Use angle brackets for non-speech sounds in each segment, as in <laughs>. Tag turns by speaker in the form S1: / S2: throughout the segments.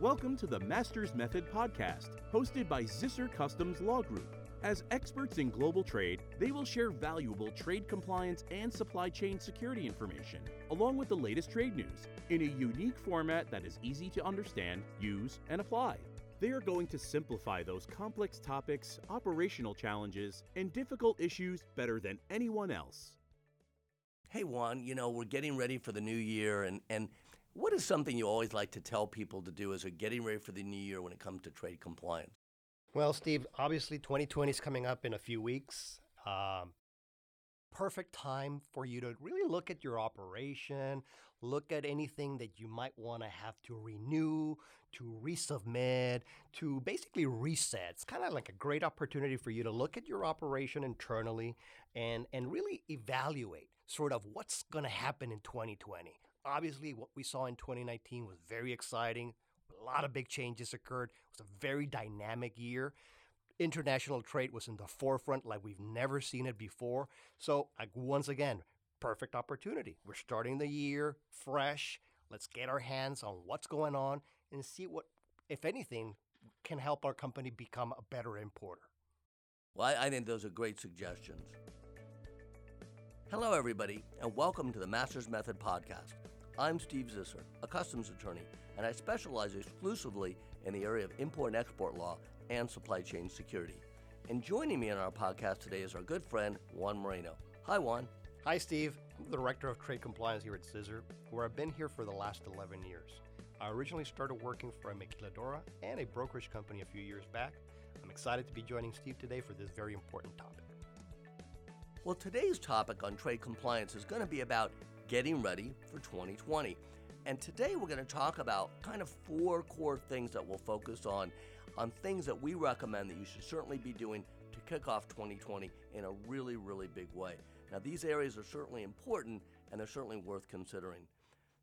S1: Welcome to the Masters Method podcast, hosted by Zisser Customs Law Group. As experts in global trade, they will share valuable trade compliance and supply chain security information, along with the latest trade news, in a unique format that is easy to understand, use, and apply. They are going to simplify those complex topics, operational challenges, and difficult issues better than anyone else.
S2: Hey Juan, you know, we're getting ready for the new year and, and what is something you always like to tell people to do as they're getting ready for the new year when it comes to trade compliance?
S3: Well, Steve, obviously 2020 is coming up in a few weeks. Um, perfect time for you to really look at your operation, look at anything that you might want to have to renew, to resubmit, to basically reset. It's kind of like a great opportunity for you to look at your operation internally and, and really evaluate sort of what's going to happen in 2020. Obviously, what we saw in 2019 was very exciting. A lot of big changes occurred. It was a very dynamic year. International trade was in the forefront like we've never seen it before. So, like, once again, perfect opportunity. We're starting the year fresh. Let's get our hands on what's going on and see what, if anything, can help our company become a better importer.
S2: Well, I, I think those are great suggestions. Hello, everybody, and welcome to the Masters Method Podcast. I'm Steve Zisser, a customs attorney, and I specialize exclusively in the area of import and export law and supply chain security. And joining me on our podcast today is our good friend, Juan Moreno. Hi, Juan.
S3: Hi, Steve. I'm the Director of Trade Compliance here at Zisser, where I've been here for the last 11 years. I originally started working for a maquiladora and a brokerage company a few years back. I'm excited to be joining Steve today for this very important topic.
S2: Well, today's topic on trade compliance is going to be about getting ready for 2020. And today we're going to talk about kind of four core things that we'll focus on, on things that we recommend that you should certainly be doing to kick off 2020 in a really, really big way. Now, these areas are certainly important and they're certainly worth considering.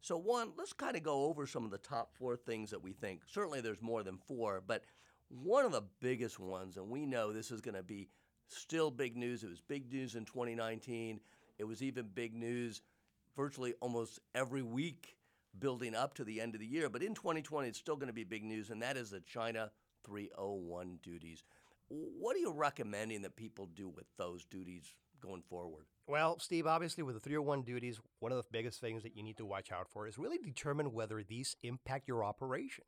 S2: So, Juan, let's kind of go over some of the top four things that we think. Certainly, there's more than four, but one of the biggest ones, and we know this is going to be still big news. It was big news in 2019. It was even big news virtually almost every week building up to the end of the year. But in 2020, it's still going to be big news, and that is the China 301 duties. What are you recommending that people do with those duties going forward?
S3: Well, Steve, obviously, with the 301 duties, one of the biggest things that you need to watch out for is really determine whether these impact your operation.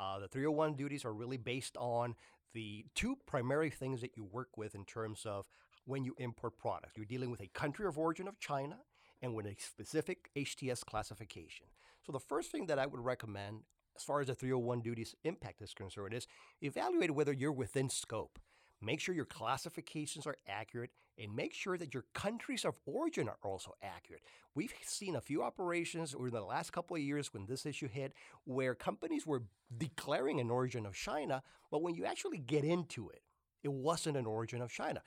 S3: Uh, the 301 duties are really based on the two primary things that you work with in terms of when you import products. You're dealing with a country of origin of China and with a specific HTS classification. So, the first thing that I would recommend as far as the 301 duties impact is concerned is evaluate whether you're within scope. Make sure your classifications are accurate and make sure that your countries of origin are also accurate. We've seen a few operations over the last couple of years when this issue hit where companies were declaring an origin of China, but when you actually get into it, it wasn't an origin of China.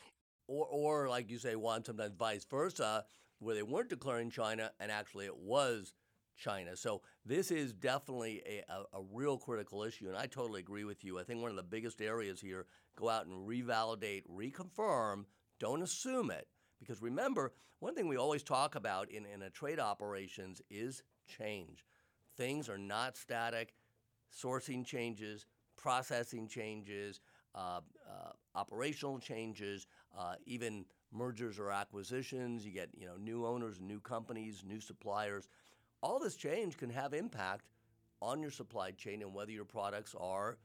S2: Or, or like you say, Juan, sometimes vice versa, where they weren't declaring China and actually it was China. So this is definitely a, a, a, real critical issue, and I totally agree with you. I think one of the biggest areas here, go out and revalidate, reconfirm, don't assume it. Because remember, one thing we always talk about in, in a trade operations is change. Things are not static, sourcing changes, processing changes, uh, uh, operational changes, uh, even mergers or acquisitions. You get you know new owners, new companies, new suppliers all this change can have impact on your supply chain and whether your products are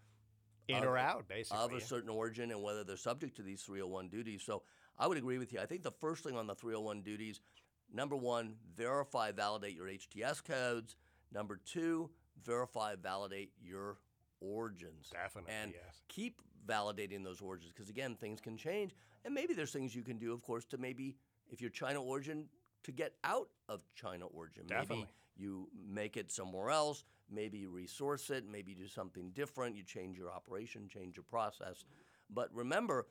S3: in of, or out, basically.
S2: Of a certain origin and whether they're subject to these 301 duties. So I would agree with you. I think the first thing on the 301 duties number one, verify, validate your HTS codes. Number two, verify, validate your origins.
S3: Definitely,
S2: and
S3: yes.
S2: keep validating those origins because, again, things can change. And maybe there's things you can do, of course, to maybe, if you're China origin, to get out of China origin.
S3: Definitely.
S2: Maybe you make it somewhere else, maybe you resource it, maybe you do something different, you change your operation, change your process. But remember,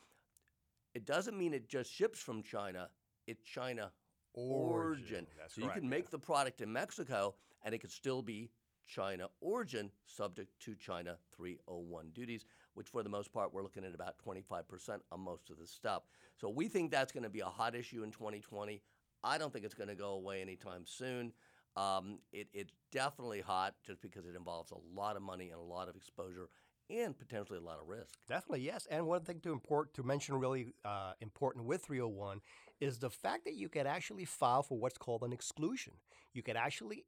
S2: it doesn't mean it just ships from China, it's China origin.
S3: origin.
S2: So
S3: correct,
S2: you can make
S3: yeah.
S2: the product in Mexico and it could still be China origin, subject to China 301 duties, which for the most part, we're looking at about 25% on most of the stuff. So we think that's going to be a hot issue in 2020. I don't think it's going to go away anytime soon. Um, it, it's definitely hot just because it involves a lot of money and a lot of exposure and potentially a lot of risk.
S3: Definitely, yes. And one thing to import to mention really uh, important with 301 is the fact that you can actually file for what's called an exclusion. You can actually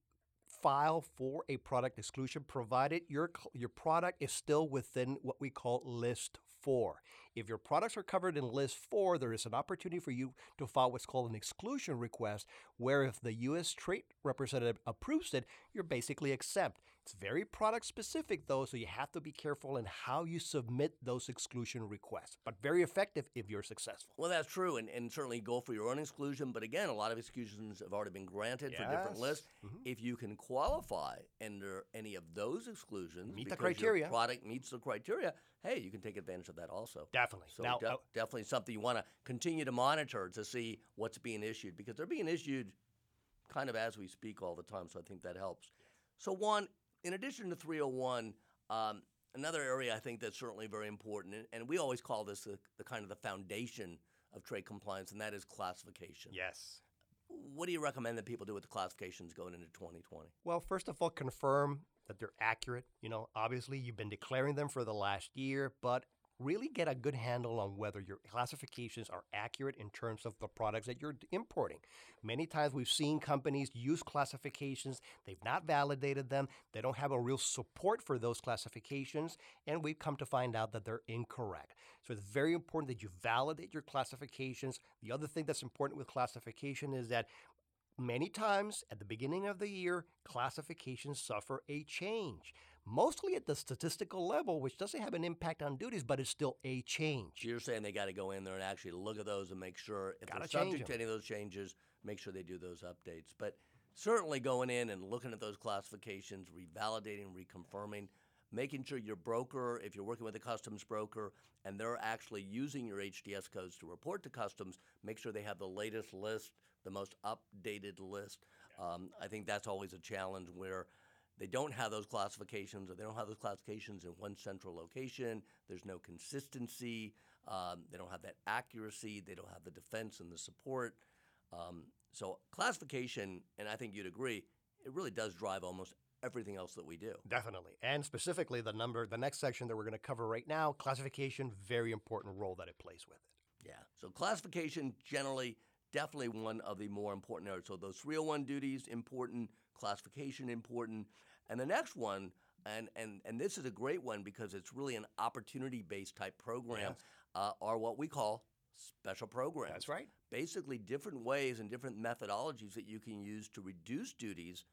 S3: file for a product exclusion provided your your product is still within what we call list 4. If your products are covered in list 4, there is an opportunity for you to file what's called an exclusion request where if the US trade representative approves it, you're basically exempt. It's very product specific though, so you have to be careful in how you submit those exclusion requests, but very effective if you're successful.
S2: Well, that's true, and, and certainly go for your own exclusion. But again, a lot of exclusions have already been granted
S3: yes.
S2: for different lists. Mm-hmm. If you can qualify under any of those exclusions,
S3: meet the criteria,
S2: your product meets the criteria. Hey, you can take advantage of that also.
S3: Definitely.
S2: So
S3: now,
S2: de- uh, definitely something you want to continue to monitor to see what's being issued because they're being issued kind of as we speak all the time. So I think that helps. So Juan, in addition to 301, um, another area I think that's certainly very important, and, and we always call this the, the, kind of the foundation of trade compliance, and that is classification.
S3: Yes.
S2: What do you recommend that people do with the classifications going into 2020?
S3: Well, first of all, confirm that they're accurate. You know, obviously you've been declaring them for the last year, but really get a good handle on whether your classifications are accurate in terms of the products that you're importing. Many times we've seen companies use classifications, they've not validated them, they don't have a real support for those classifications, and we've come to find out that they're incorrect. So it's very important that you validate your classifications. The other thing that's important with classification is that Many times at the beginning of the year, classifications suffer a change mostly at the statistical level, which doesn't have an impact on duties, but it's still a change.
S2: You're saying they got to go in there and actually look at those and make sure if
S3: gotta
S2: they're subject to any of those changes, make sure they do those updates. But certainly going in and looking at those classifications, revalidating, reconfirming, making sure your broker, if you're working with a customs broker and they're actually using your HTS codes to report to customs, make sure they have the latest list, the most updated list. Um, I think that's always a challenge where they don't have those classifications or they don't have those classifications in one central location. There's no consistency. Um, they don't have that accuracy. They don't have the defense and the support. Um, so classification, and I think you'd agree, it really does drive almost everything else that we do.
S3: Definitely. And specifically the number, the next section that we're going to cover right now, classification, very important role that it plays with it.
S2: Yeah. So classification generally definitely one of the more important areas. So those 301 duties important, classification important. And the next one, and, and, and this is a great one because it's really an opportunity based type program, yes. uh, are what we call special programs.
S3: That's right.
S2: Basically, different ways and different methodologies that you can use to reduce duties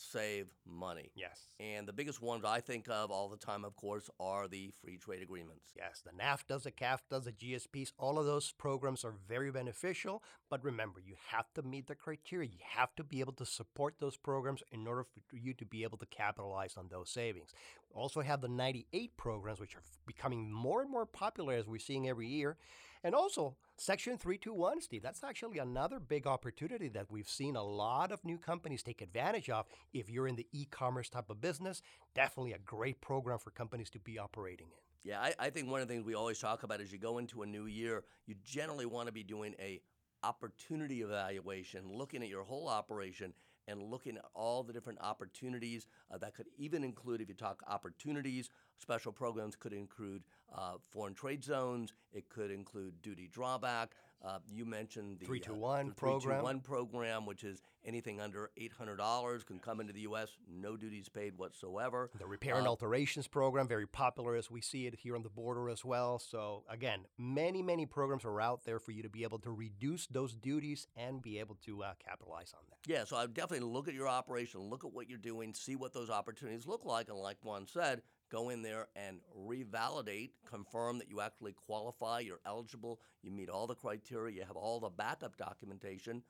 S2: save money.
S3: Yes.
S2: And the biggest ones I think of all the time, of course, are the free trade agreements.
S3: Yes, the NAFTAs, the CAFTAs, the GSPs, all of those programs are very beneficial. But remember, you have to meet the criteria. You have to be able to support those programs in order for you to be able to capitalize on those savings. We also have the 98 programs, which are becoming more and more popular as we're seeing every year. And also, Section 321, Steve, that's actually another big opportunity that we've seen a lot of new companies take advantage of. If you're in the e commerce type of business, definitely a great program for companies to be operating in.
S2: Yeah, I, I think one of the things we always talk about is you go into a new year, you generally want to be doing a opportunity evaluation, looking at your whole operation and looking at all the different opportunities uh, that could even include, if you talk opportunities, special programs could include uh, foreign trade zones, it could include duty drawback. Uh, you mentioned the
S3: 321
S2: uh,
S3: program.
S2: 321 program, which is anything under $800 can come into the U.S., no duties paid whatsoever.
S3: The repair and uh, alterations program, very popular as we see it here on the border as well. So, again, many, many programs are out there for you to be able to reduce those duties and be able to uh, capitalize on that.
S2: Yeah, so I would definitely look at your operation, look at what you're doing, see what those opportunities look like. And like Juan said, go in there and revalidate, confirm that you actually qualify, you're eligible, you meet all the criteria, you have all the backup documentation,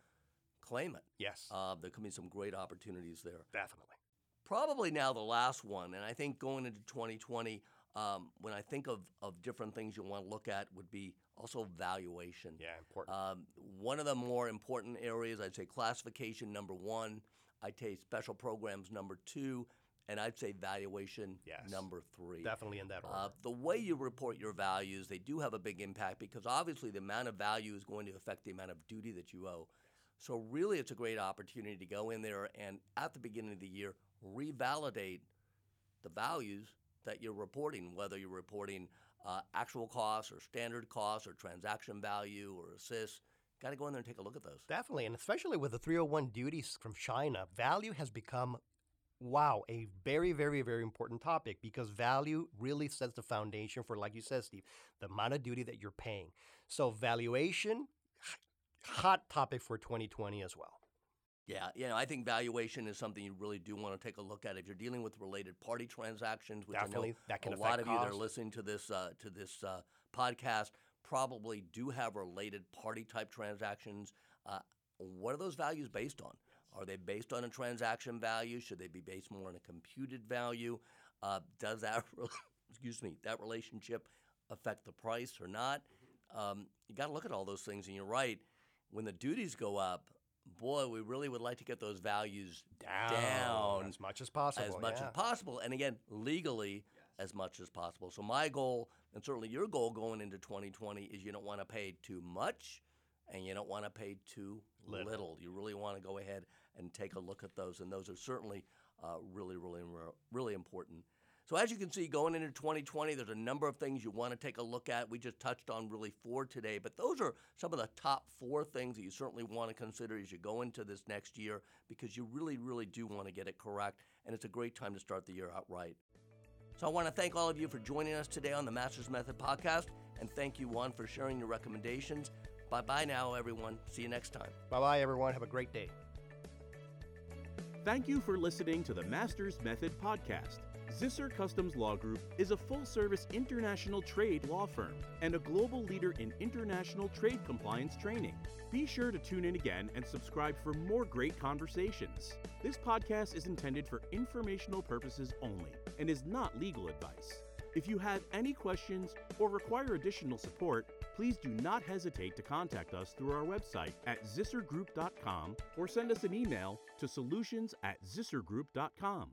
S2: claim it.
S3: Yes.
S2: Uh, there could be some great opportunities there.
S3: Definitely.
S2: Probably now the last one, and I think going into 2020, um, when I think of, of different things you want to look at, would be also valuation.
S3: Yeah, important.
S2: Um, one of the more important areas, I'd say classification number one, I'd say special programs number two, and I'd say valuation
S3: yes.
S2: number three.
S3: Definitely in that order.
S2: Uh, the way you report your values, they do have a big impact because obviously the amount of value is going to affect the amount of duty that you owe. So, really, it's a great opportunity to go in there and at the beginning of the year, revalidate the values that you're reporting, whether you're reporting uh, actual costs or standard costs or transaction value or assist. Got to go in there and take a look at those.
S3: Definitely, and especially with the 301 duties from China, value has become, wow, a very, very, very important topic because value really sets the foundation for, like you said, Steve, the amount of duty that you're paying. So, valuation, hot topic for 2020 as well.
S2: Yeah, you know, I think valuation is something you really do want to take a look at if you're dealing with related party transactions. Which
S3: Definitely,
S2: I know
S3: that can
S2: a lot of you that are listening to this uh, to this uh, podcast probably do have related party type transactions. Uh, what are those values based on? Are they based on a transaction value? Should they be based more on a computed value? Uh, does that <laughs> excuse me that relationship affect the price or not? Um, you got to look at all those things, and you're right. When the duties go up, boy, we really would like to get those values down,
S3: as much as possible.
S2: as much
S3: yeah.
S2: as possible. And again, legally as much as possible. So my goal, and certainly your goal going into 2020, is you don't want to pay too much and you don't want to pay too little.
S3: Little.
S2: You really want to go ahead and take a look at those. And those are certainly uh, really, really, really important. So as you can see, going into 2020, there's a number of things you want to take a look at. We just touched on really four today, but those are some of the top four things that you certainly want to consider as you go into this next year because you really, really do want to get it correct, and it's a great time to start the year out right. So I want to thank all of you for joining us today on the Masters Method podcast, and thank you, Juan, for sharing your recommendations. Bye bye now, everyone. See you next time.
S3: Bye bye, everyone. Have a great day.
S1: Thank you for listening to the Masters Method podcast. Zisser Customs Law Group is a full service international trade law firm and a global leader in international trade compliance training. Be sure to tune in again and subscribe for more great conversations. This podcast is intended for informational purposes only and is not legal advice. If you have any questions or require additional support, please do not hesitate to contact us through our website at zissergroup.com or send us an email to solutions at zissergroup.com.